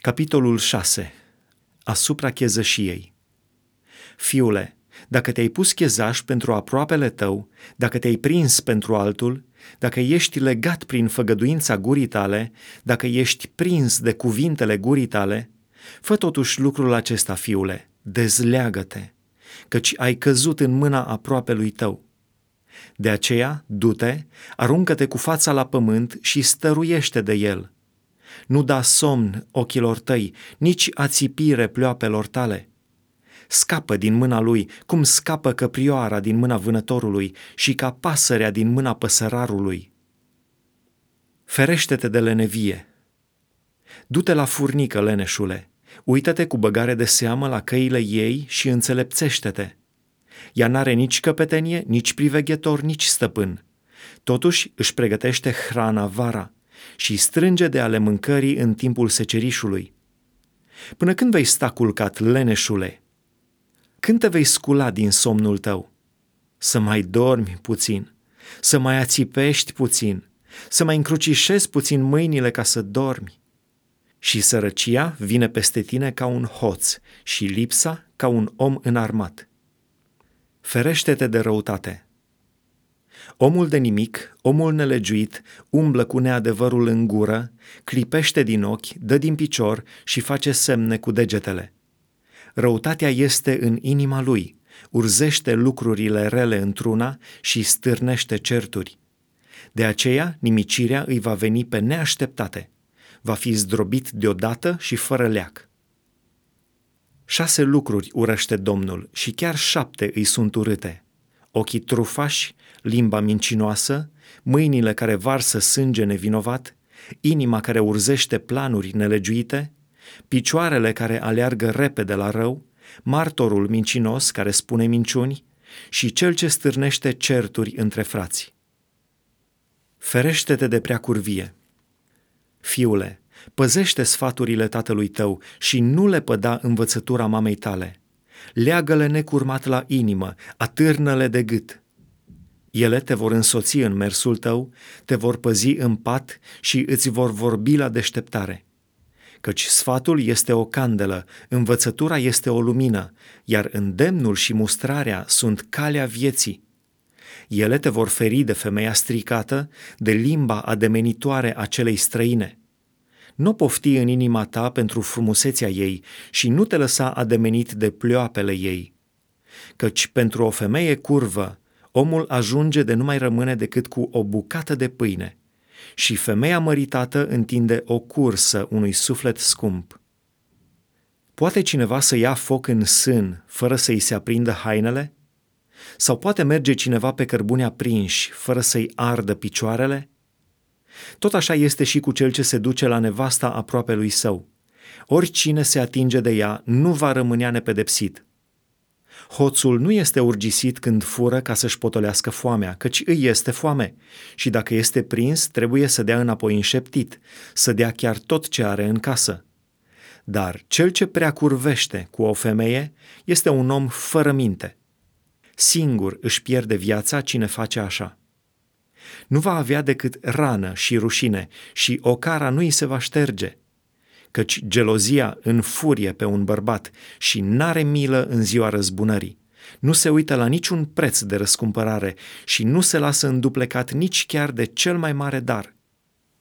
Capitolul 6. Asupra chezășiei. Fiule, dacă te-ai pus chezaș pentru aproapele tău, dacă te-ai prins pentru altul, dacă ești legat prin făgăduința gurii tale, dacă ești prins de cuvintele gurii tale, fă totuși lucrul acesta, fiule, dezleagă-te, căci ai căzut în mâna aproapelui tău. De aceea, du-te, aruncă-te cu fața la pământ și stăruiește de el – nu da somn ochilor tăi, nici ațipire pleoapelor tale. Scapă din mâna lui, cum scapă căprioara din mâna vânătorului și ca pasărea din mâna păsărarului. Ferește-te de lenevie. Du-te la furnică, leneșule, uită-te cu băgare de seamă la căile ei și înțelepțește-te. Ea n-are nici căpetenie, nici priveghetor, nici stăpân. Totuși își pregătește hrana vara – și strânge de ale mâncării în timpul secerișului. Până când vei sta culcat, leneșule? Când te vei scula din somnul tău? Să mai dormi puțin, să mai ațipești puțin, să mai încrucișezi puțin mâinile ca să dormi. Și sărăcia vine peste tine ca un hoț și lipsa ca un om înarmat. Ferește-te de răutate, Omul de nimic, omul nelegiuit, umblă cu neadevărul în gură, clipește din ochi, dă din picior și face semne cu degetele. Răutatea este în inima lui, urzește lucrurile rele într-una și stârnește certuri. De aceea, nimicirea îi va veni pe neașteptate. Va fi zdrobit deodată și fără leac. Șase lucruri urăște Domnul și chiar șapte îi sunt urâte – ochii trufași, limba mincinoasă, mâinile care varsă sânge nevinovat, inima care urzește planuri nelegiuite, picioarele care aleargă repede la rău, martorul mincinos care spune minciuni și cel ce stârnește certuri între frați. Ferește-te de prea curvie. Fiule, păzește sfaturile tatălui tău și nu le păda învățătura mamei tale – leagă-le necurmat la inimă, atârnă-le de gât. Ele te vor însoți în mersul tău, te vor păzi în pat și îți vor vorbi la deșteptare. Căci sfatul este o candelă, învățătura este o lumină, iar îndemnul și mustrarea sunt calea vieții. Ele te vor feri de femeia stricată, de limba ademenitoare a celei străine nu pofti în inima ta pentru frumusețea ei și nu te lăsa ademenit de pleoapele ei. Căci pentru o femeie curvă, omul ajunge de nu mai rămâne decât cu o bucată de pâine și femeia măritată întinde o cursă unui suflet scump. Poate cineva să ia foc în sân fără să-i se aprindă hainele? Sau poate merge cineva pe cărbune aprinși fără să-i ardă picioarele? Tot așa este și cu cel ce se duce la nevasta aproape lui său. Oricine se atinge de ea nu va rămânea nepedepsit. Hoțul nu este urgisit când fură ca să-și potolească foamea, căci îi este foame și dacă este prins, trebuie să dea înapoi înșeptit, să dea chiar tot ce are în casă. Dar cel ce prea curvește cu o femeie este un om fără minte. Singur își pierde viața cine face așa nu va avea decât rană și rușine și ocara nu îi se va șterge, căci gelozia înfurie pe un bărbat și n-are milă în ziua răzbunării. Nu se uită la niciun preț de răscumpărare și nu se lasă înduplecat nici chiar de cel mai mare dar.